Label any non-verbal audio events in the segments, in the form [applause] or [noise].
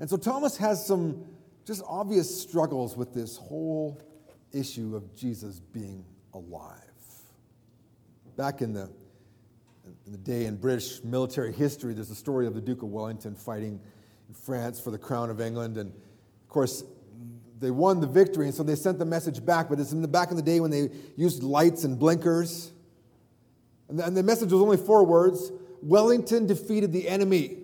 And so Thomas has some just obvious struggles with this whole issue of Jesus being alive. Back in the, in the day in British military history, there's a story of the Duke of Wellington fighting in France for the crown of England. And of course, they won the victory, and so they sent the message back. But it's in the back in the day when they used lights and blinkers. And the, and the message was only four words Wellington defeated the enemy.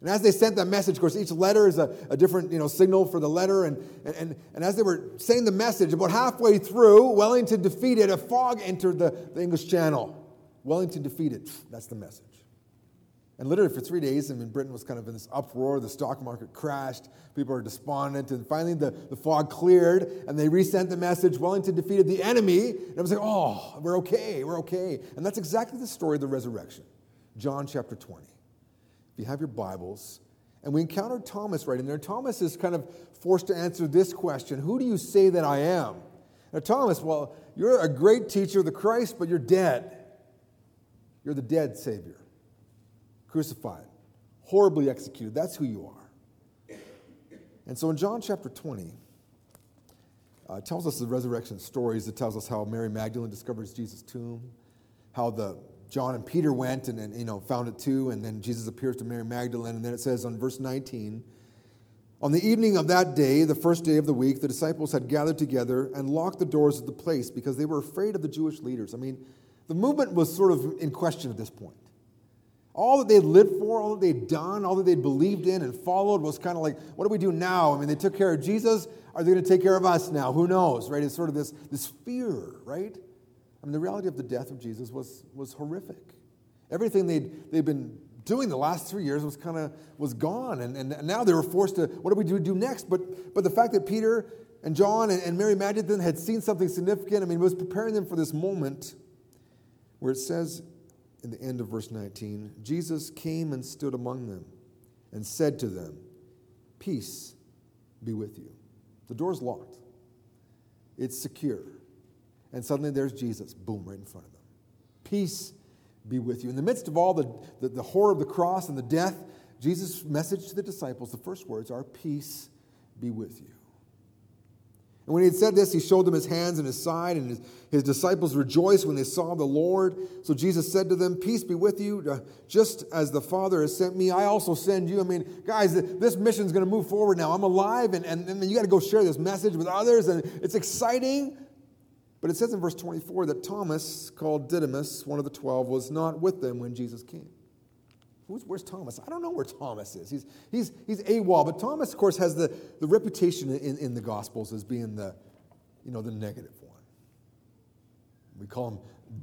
And as they sent that message, of course, each letter is a, a different you know, signal for the letter. And, and, and as they were saying the message, about halfway through, Wellington defeated, a fog entered the, the English Channel. Wellington defeated. That's the message. And literally for three days, I mean, Britain was kind of in this uproar. The stock market crashed. People were despondent. And finally, the, the fog cleared and they resent the message Wellington defeated the enemy. And it was like, oh, we're okay, we're okay. And that's exactly the story of the resurrection. John chapter 20. If you have your Bibles, and we encounter Thomas right in there. Thomas is kind of forced to answer this question Who do you say that I am? Now, Thomas, well, you're a great teacher, of the Christ, but you're dead. You're the dead Savior, crucified, horribly executed. That's who you are. And so in John chapter 20, uh, tells us the resurrection stories. It tells us how Mary Magdalene discovers Jesus' tomb, how the John and Peter went and, and you know found it too, and then Jesus appears to Mary Magdalene, and then it says on verse 19, on the evening of that day, the first day of the week, the disciples had gathered together and locked the doors of the place because they were afraid of the Jewish leaders. I mean, the movement was sort of in question at this point. All that they'd lived for, all that they'd done, all that they'd believed in and followed was kind of like, what do we do now? I mean, they took care of Jesus. Are they going to take care of us now? Who knows, right? It's sort of this, this fear, right? I mean, the reality of the death of Jesus was, was horrific. Everything they'd, they'd been doing the last three years was kind of was gone. And, and now they were forced to, what do we do, do next? But, but the fact that Peter and John and, and Mary Magdalene had seen something significant, I mean, was preparing them for this moment where it says in the end of verse 19, Jesus came and stood among them and said to them, Peace be with you. The door's locked, it's secure. And suddenly there's Jesus, boom, right in front of them. Peace be with you. In the midst of all the, the, the horror of the cross and the death, Jesus' message to the disciples, the first words are, Peace be with you. And when he had said this, he showed them his hands and his side, and his, his disciples rejoiced when they saw the Lord. So Jesus said to them, Peace be with you. Uh, just as the Father has sent me, I also send you. I mean, guys, this mission is going to move forward now. I'm alive, and, and, and you got to go share this message with others, and it's exciting. But it says in verse 24 that Thomas, called Didymus, one of the twelve, was not with them when Jesus came. Who's, where's Thomas? I don't know where Thomas is. He's, he's, he's AWOL, but Thomas, of course, has the, the reputation in, in the Gospels as being the, you know, the negative one. We call him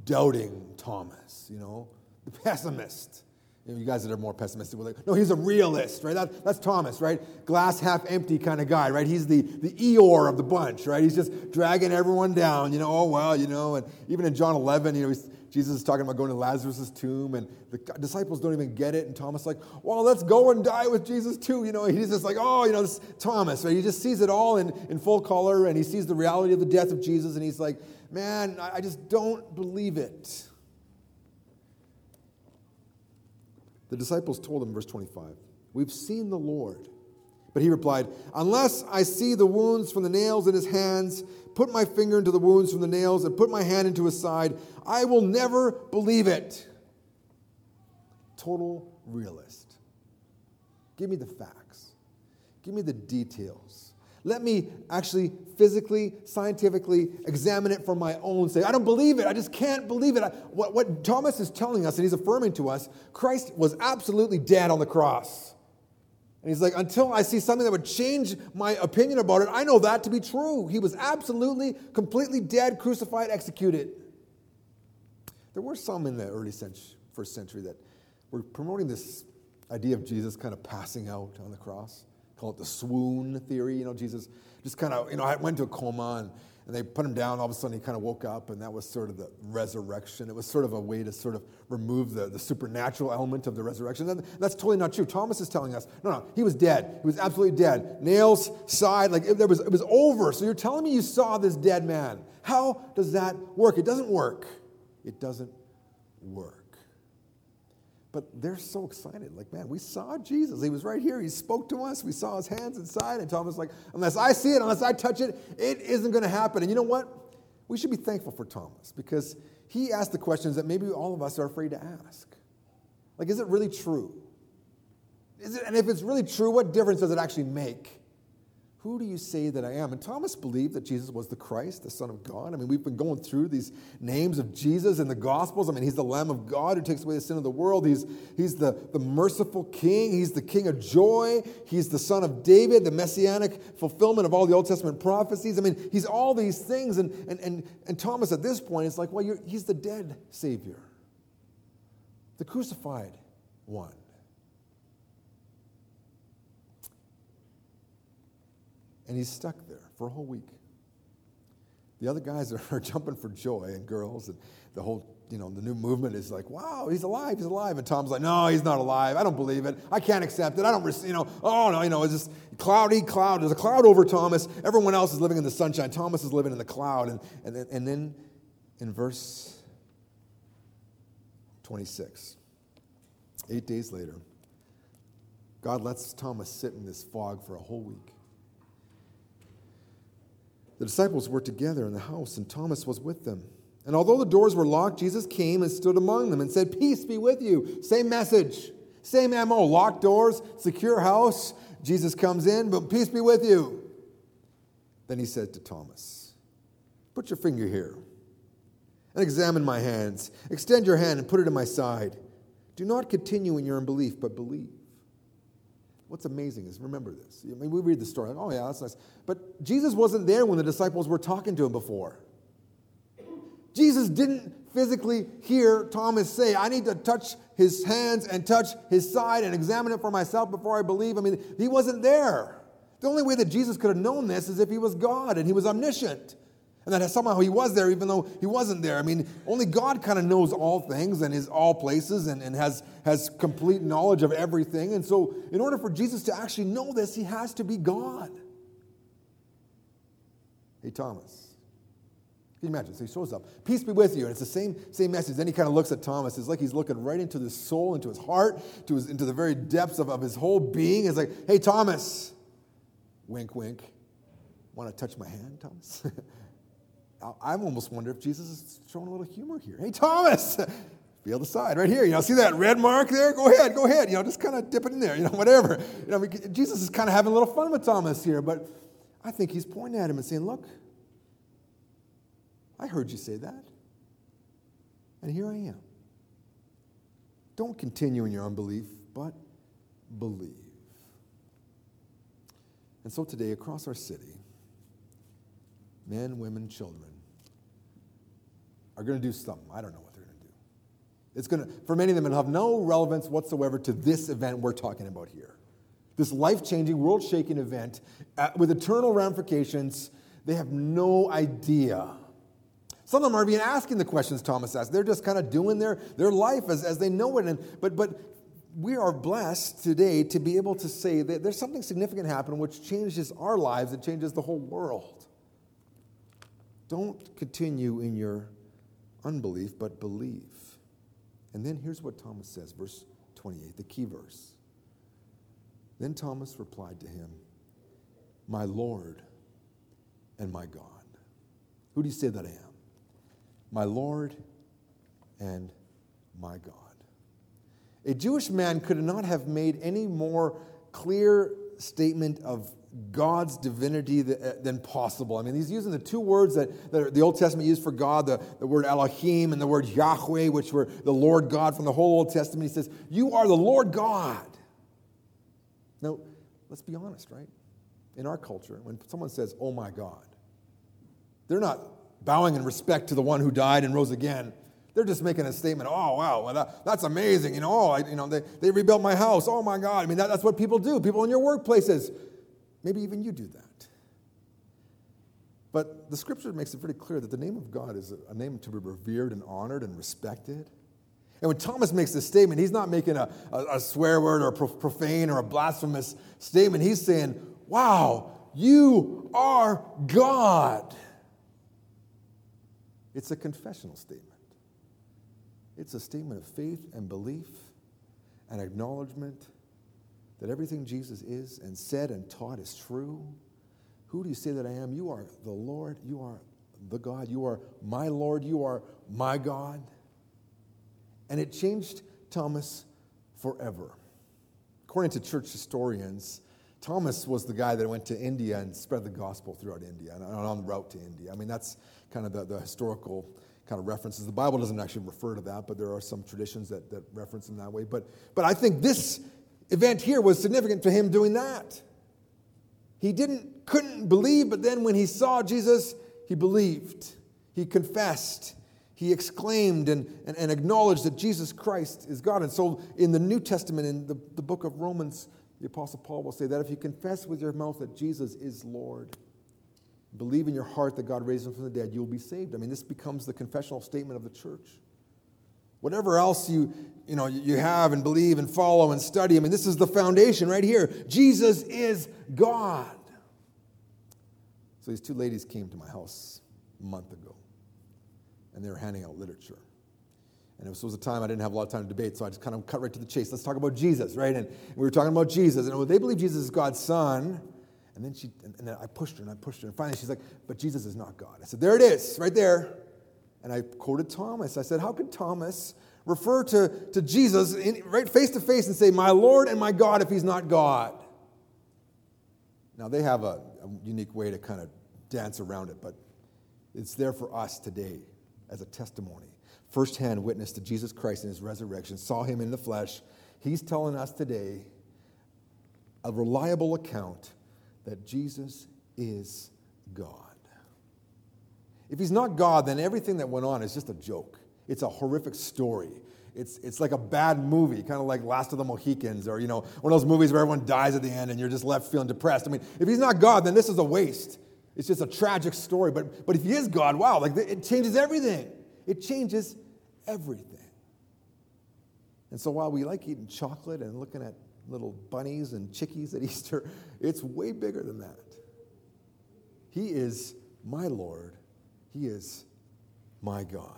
doubting Thomas, you know, the pessimist. You, know, you guys that are more pessimistic like, no, he's a realist, right? That, that's Thomas, right? Glass half empty kind of guy, right? He's the, the Eeyore of the bunch, right? He's just dragging everyone down, you know, oh, well, you know, and even in John 11, you know, Jesus is talking about going to Lazarus' tomb, and the disciples don't even get it, and Thomas like, well, let's go and die with Jesus too, you know, he's just like, oh, you know, this Thomas, right? He just sees it all in, in full color, and he sees the reality of the death of Jesus, and he's like, man, I, I just don't believe it. The disciples told him, verse 25, We've seen the Lord. But he replied, Unless I see the wounds from the nails in his hands, put my finger into the wounds from the nails, and put my hand into his side, I will never believe it. Total realist. Give me the facts, give me the details. Let me actually physically, scientifically examine it for my own sake. I don't believe it. I just can't believe it. I, what, what Thomas is telling us, and he's affirming to us, Christ was absolutely dead on the cross. And he's like, until I see something that would change my opinion about it, I know that to be true. He was absolutely, completely dead, crucified, executed. There were some in the early century, first century that were promoting this idea of Jesus kind of passing out on the cross call it the swoon theory. You know, Jesus just kind of, you know, I went to a coma and, and they put him down. All of a sudden, he kind of woke up, and that was sort of the resurrection. It was sort of a way to sort of remove the, the supernatural element of the resurrection. And that's totally not true. Thomas is telling us, no, no, he was dead. He was absolutely dead. Nails, side, like it, there was, it was over. So you're telling me you saw this dead man. How does that work? It doesn't work. It doesn't work. But they're so excited. Like, man, we saw Jesus. He was right here. He spoke to us. We saw his hands inside. And Thomas like, unless I see it, unless I touch it, it isn't going to happen. And you know what? We should be thankful for Thomas because he asked the questions that maybe all of us are afraid to ask. Like, is it really true? Is it, and if it's really true, what difference does it actually make? Who do you say that I am? And Thomas believed that Jesus was the Christ, the Son of God. I mean, we've been going through these names of Jesus in the Gospels. I mean, he's the Lamb of God who takes away the sin of the world. He's, he's the, the merciful King. He's the King of joy. He's the Son of David, the messianic fulfillment of all the Old Testament prophecies. I mean, he's all these things. And, and, and, and Thomas, at this point, is like, well, he's the dead Savior, the crucified one. And he's stuck there for a whole week. The other guys [laughs] are, jumping for joy, and girls, and the whole, you know, the new movement is like, wow, he's alive, he's alive. And Tom's like, no, he's not alive. I don't believe it. I can't accept it. I don't, you know, oh, no, you know, it's just cloudy cloud. There's a cloud over Thomas. Everyone else is living in the sunshine. Thomas is living in the cloud. And, and, and then in verse 26, eight days later, God lets Thomas sit in this fog for a whole week. The disciples were together in the house, and Thomas was with them. And although the doors were locked, Jesus came and stood among them and said, Peace be with you. Same message, same MO. Locked doors, secure house. Jesus comes in, but peace be with you. Then he said to Thomas, Put your finger here and examine my hands. Extend your hand and put it in my side. Do not continue in your unbelief, but believe. What's amazing is remember this. I mean, we read the story, like, oh, yeah, that's nice. But Jesus wasn't there when the disciples were talking to him before. Jesus didn't physically hear Thomas say, I need to touch his hands and touch his side and examine it for myself before I believe. I mean, he wasn't there. The only way that Jesus could have known this is if he was God and he was omniscient. And that somehow he was there even though he wasn't there. I mean, only God kind of knows all things and is all places and, and has, has complete knowledge of everything. And so, in order for Jesus to actually know this, he has to be God. Hey, Thomas. Can you imagine? So he shows up. Peace be with you. And it's the same, same message. Then he kind of looks at Thomas. It's like he's looking right into his soul, into his heart, to his, into the very depths of, of his whole being. It's like, hey, Thomas. Wink, wink. Want to touch my hand, Thomas? [laughs] I almost wonder if Jesus is showing a little humor here. Hey, Thomas, [laughs] feel the side right here. You know, see that red mark there? Go ahead, go ahead. You know, just kind of dip it in there. You know, [laughs] whatever. You know, Jesus is kind of having a little fun with Thomas here, but I think he's pointing at him and saying, "Look, I heard you say that, and here I am. Don't continue in your unbelief, but believe." And so today, across our city, men, women, children are going to do something. I don't know what they're going to do. It's going to, for many of them, it'll have no relevance whatsoever to this event we're talking about here. This life changing, world shaking event uh, with eternal ramifications. They have no idea. Some of them are even asking the questions Thomas asked. They're just kind of doing their, their life as, as they know it. And, but, but we are blessed today to be able to say that there's something significant happening which changes our lives, it changes the whole world. Don't continue in your unbelief, but believe. And then here's what Thomas says, verse 28, the key verse. Then Thomas replied to him, My Lord and my God. Who do you say that I am? My Lord and my God. A Jewish man could not have made any more clear statement of God's divinity uh, than possible. I mean, he's using the two words that, that the Old Testament used for God, the, the word Elohim and the word Yahweh, which were the Lord God from the whole Old Testament. He says, You are the Lord God. Now, let's be honest, right? In our culture, when someone says, Oh my God, they're not bowing in respect to the one who died and rose again. They're just making a statement. Oh, wow, well, that, that's amazing. You know, oh, I, you know, they, they rebuilt my house. Oh, my God. I mean, that, that's what people do. People in your workplaces Maybe even you do that. But the scripture makes it pretty clear that the name of God is a name to be revered and honored and respected. And when Thomas makes this statement, he's not making a, a, a swear word or a profane or a blasphemous statement. He's saying, Wow, you are God. It's a confessional statement, it's a statement of faith and belief and acknowledgement that everything Jesus is and said and taught is true? Who do you say that I am? You are the Lord. You are the God. You are my Lord. You are my God. And it changed Thomas forever. According to church historians, Thomas was the guy that went to India and spread the gospel throughout India and on the route to India. I mean, that's kind of the, the historical kind of references. The Bible doesn't actually refer to that, but there are some traditions that, that reference him that way. But, but I think this event here was significant to him doing that. He didn't, couldn't believe, but then when he saw Jesus, he believed. He confessed. He exclaimed and, and, and acknowledged that Jesus Christ is God. And so in the New Testament, in the, the book of Romans, the Apostle Paul will say that if you confess with your mouth that Jesus is Lord, believe in your heart that God raised him from the dead, you'll be saved. I mean, this becomes the confessional statement of the church. Whatever else you, you, know, you have and believe and follow and study, I mean, this is the foundation right here. Jesus is God. So these two ladies came to my house a month ago, and they were handing out literature. And it was, a time I didn't have a lot of time to debate, so I just kind of cut right to the chase. Let's talk about Jesus, right? And we were talking about Jesus, and they believe Jesus is God's son. And then she, and then I pushed her and I pushed her, and finally she's like, "But Jesus is not God." I said, "There it is, right there." And I quoted Thomas. I said, "How could Thomas refer to, to Jesus in, right face to face and say, "My Lord and my God," if he's not God?" Now they have a, a unique way to kind of dance around it, but it's there for us today as a testimony. Firsthand witness to Jesus Christ in his resurrection, saw him in the flesh. He's telling us today a reliable account that Jesus is God. If he's not God, then everything that went on is just a joke. It's a horrific story. It's, it's like a bad movie, kind of like Last of the Mohicans, or you know, one of those movies where everyone dies at the end and you're just left feeling depressed. I mean, if he's not God, then this is a waste. It's just a tragic story. But, but if he is God, wow, like it changes everything. It changes everything. And so while we like eating chocolate and looking at little bunnies and chickies at [laughs] Easter. It's way bigger than that. He is my Lord. He is my God.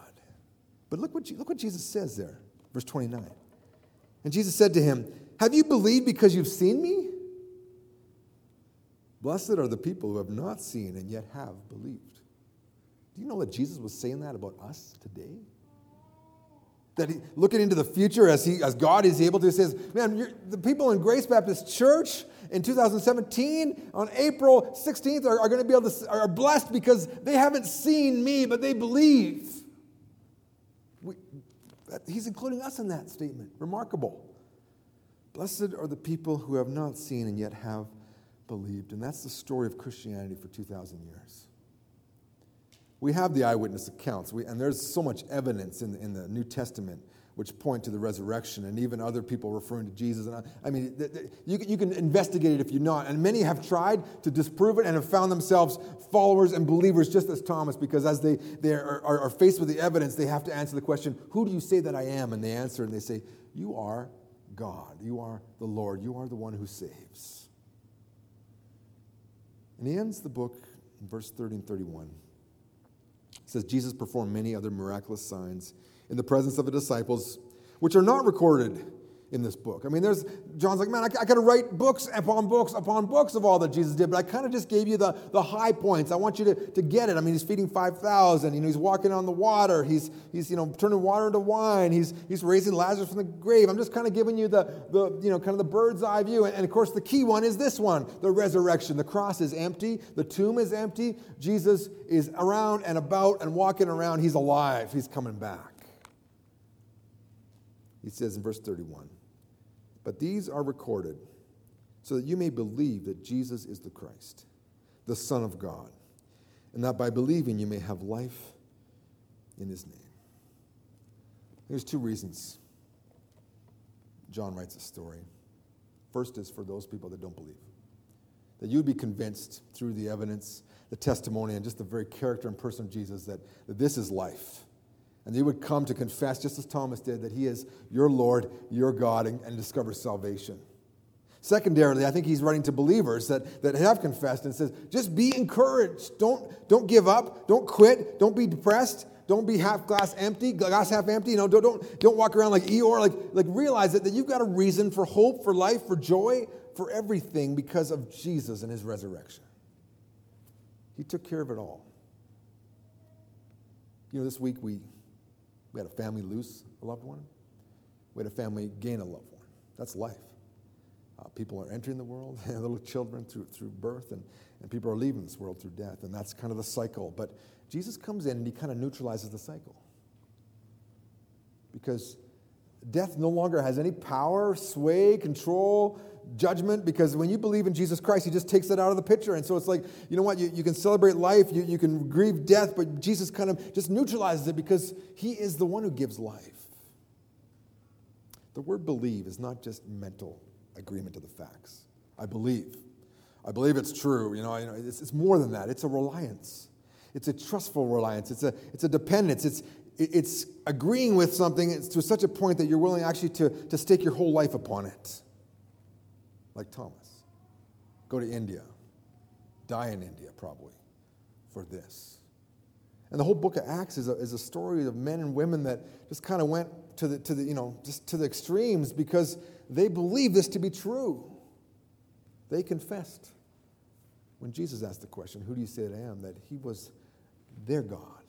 But look what, look what Jesus says there, verse 29. And Jesus said to him, Have you believed because you've seen me? Blessed are the people who have not seen and yet have believed. Do you know that Jesus was saying that about us today? That he, looking into the future as, he, as God is able to, says, man, the people in Grace Baptist Church in 2017 on April 16th are, are going to be able to, are blessed because they haven't seen me, but they believe. We, he's including us in that statement. Remarkable. Blessed are the people who have not seen and yet have believed. And that's the story of Christianity for 2,000 years we have the eyewitness accounts, we, and there's so much evidence in the, in the New Testament which point to the resurrection, and even other people referring to Jesus. And I, I mean, th- th- you, you can investigate it if you're not. And many have tried to disprove it and have found themselves followers and believers just as Thomas, because as they, they are, are, are faced with the evidence, they have to answer the question, Who do you say that I am? And they answer, and they say, You are God. You are the Lord. You are the one who saves. And he ends the book in verse 30 and 31. Says Jesus performed many other miraculous signs in the presence of the disciples, which are not recorded in this book. I mean, there's John's like, man, I, I to write books upon books upon books of all that Jesus did, but I kind of just gave you the, the high points. I want you to, to get it. I mean, he's feeding 5,000. You know, he's walking on the water. He's, he's you know, turning water into wine. He's, he's raising Lazarus from the grave. I'm just kind of giving you the, the, you know, kind of the bird's eye view. And, and of course, the key one is this one, the resurrection. The cross is empty. The tomb is empty. Jesus is around and about and walking around. He's alive. He's coming back. He says in verse 31 But these are recorded so that you may believe that Jesus is the Christ, the Son of God, and that by believing you may have life in his name. There's two reasons John writes a story. First is for those people that don't believe. That you'd be convinced through the evidence, the testimony, and just the very character and person of Jesus that, that this is life and they would come to confess, just as Thomas did, that he is your Lord, your God, and, and discover salvation. Secondarily, I think he's writing to believers that, that have confessed and says, just be encouraged. Don't, don't give up. Don't quit. Don't be depressed. Don't be half glass empty, glass half empty. You know, don't, don't, don't walk around like Eeyore. Like, like realize that, that you've got a reason for hope, for life, for joy, for everything because of Jesus and his resurrection. He took care of it all. You know, this week we, we had a family lose a loved one. We had a family gain a loved one. That's life. Uh, people are entering the world, [laughs] little children through, through birth, and, and people are leaving this world through death. And that's kind of the cycle. But Jesus comes in and he kind of neutralizes the cycle. Because death no longer has any power, sway, control, judgment, because when you believe in Jesus Christ, he just takes it out of the picture. And so it's like, you know what, you, you can celebrate life, you, you can grieve death, but Jesus kind of just neutralizes it because he is the one who gives life. The word believe is not just mental agreement to the facts. I believe. I believe it's true. You know, you know it's, it's more than that. It's a reliance. It's a trustful reliance. It's a, it's a dependence. It's, it's agreeing with something to such a point that you're willing actually to, to stake your whole life upon it. Like Thomas. Go to India. Die in India, probably, for this. And the whole book of Acts is a, is a story of men and women that just kind of went to the, to the, you know, just to the extremes because they believed this to be true. They confessed. When Jesus asked the question, Who do you say that I am? that he was their God,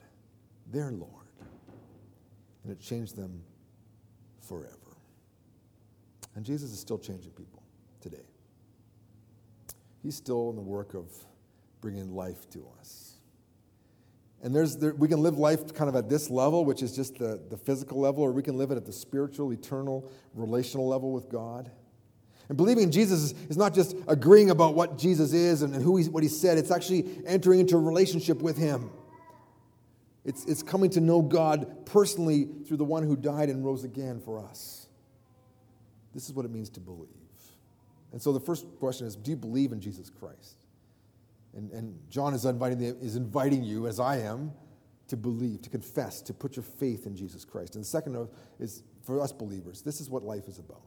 their Lord. And it changed them forever. And Jesus is still changing people today. He's still in the work of bringing life to us. And there's, there, we can live life kind of at this level, which is just the, the physical level, or we can live it at the spiritual, eternal, relational level with God. And believing in Jesus is, not just agreeing about what Jesus is and, and who he's, what he said, it's actually entering into a relationship with him. It's, it's coming to know God personally through the one who died and rose again for us. This is what it means to believe. And so the first question is do you believe in Jesus Christ? And, and John is inviting, is inviting you, as I am, to believe, to confess, to put your faith in Jesus Christ. And the second is for us believers, this is what life is about.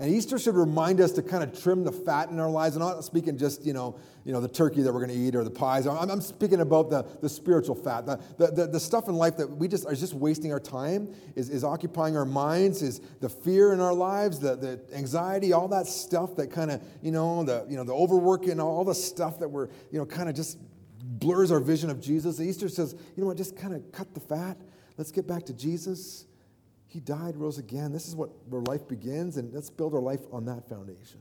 And Easter should remind us to kind of trim the fat in our lives. I'm not speaking just, you know, you know the turkey that we're going to eat or the pies. I'm, I'm speaking about the, the spiritual fat. The, the, the, the, stuff in life that we just are just wasting our time, is, is occupying our minds, is the fear in our lives, the, the anxiety, all that stuff that kind of, you know, the, you know, the overworking, all the stuff that we're, you know, kind of just blurs our vision of Jesus. Easter says, you know what, just kind of cut the fat. Let's get back to Jesus. He died, rose again. This is what where life begins, and let's build our life on that foundation.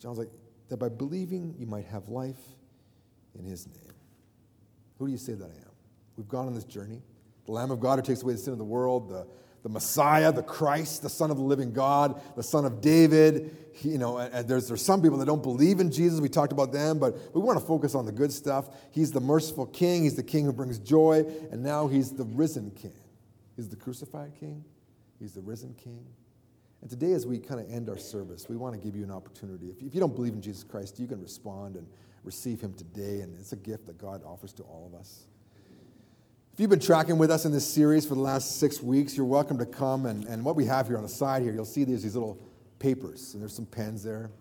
John's like, that by believing you might have life in his name. Who do you say that I am? We've gone on this journey. The Lamb of God who takes away the sin of the world, the, the Messiah, the Christ, the Son of the living God, the Son of David. He, you know, and there's, there's some people that don't believe in Jesus. We talked about them, but we want to focus on the good stuff. He's the merciful King. He's the King who brings joy, and now he's the risen King. He's the crucified king, He's the risen king. And today, as we kind of end our service, we want to give you an opportunity. If you, don't believe in Jesus Christ, you can respond and receive Him today, and it's a gift that God offers to all of us. If you've been tracking with us in this series for the last six weeks, you're welcome to come. And, and what we have here on the side here, you'll see these, these little papers, and there's some pens there.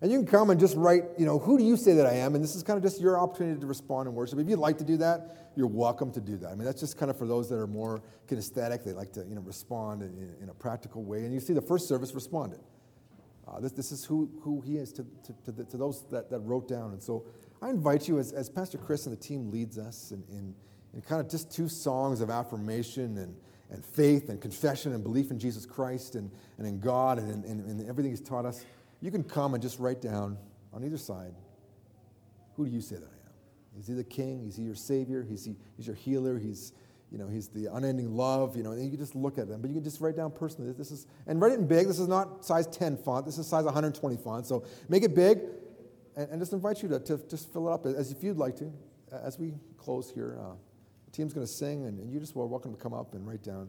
And you can come and just write, you know, who do you say that I am? And this is kind of just your opportunity to respond and worship. If you'd like to do that, you're welcome to do that. I mean, that's just kind of for those that are more kinesthetic. They like to, you know, respond in, in a practical way. And you see the first service responded. Uh, this, this is who, who he is to, to, to, the, to those that, that wrote down. And so I invite you, as, as Pastor Chris and the team leads us in, in, in kind of just two songs of affirmation and, and faith and confession and belief in Jesus Christ and, and in God and in, in everything he's taught us you can come and just write down on either side who do you say that I am? Is he the king? Is he your savior? Is he, he's your healer? He's, you know, he's the unending love, you know, and you can just look at them. But you can just write down personally. This is, and write it in big. This is not size 10 font. This is size 120 font. So make it big and, and just invite you to, to just fill it up as if you'd like to. As we close here, uh, the team's going to sing, and, and you just are welcome to come up and write down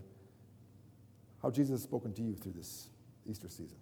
how Jesus has spoken to you through this Easter season.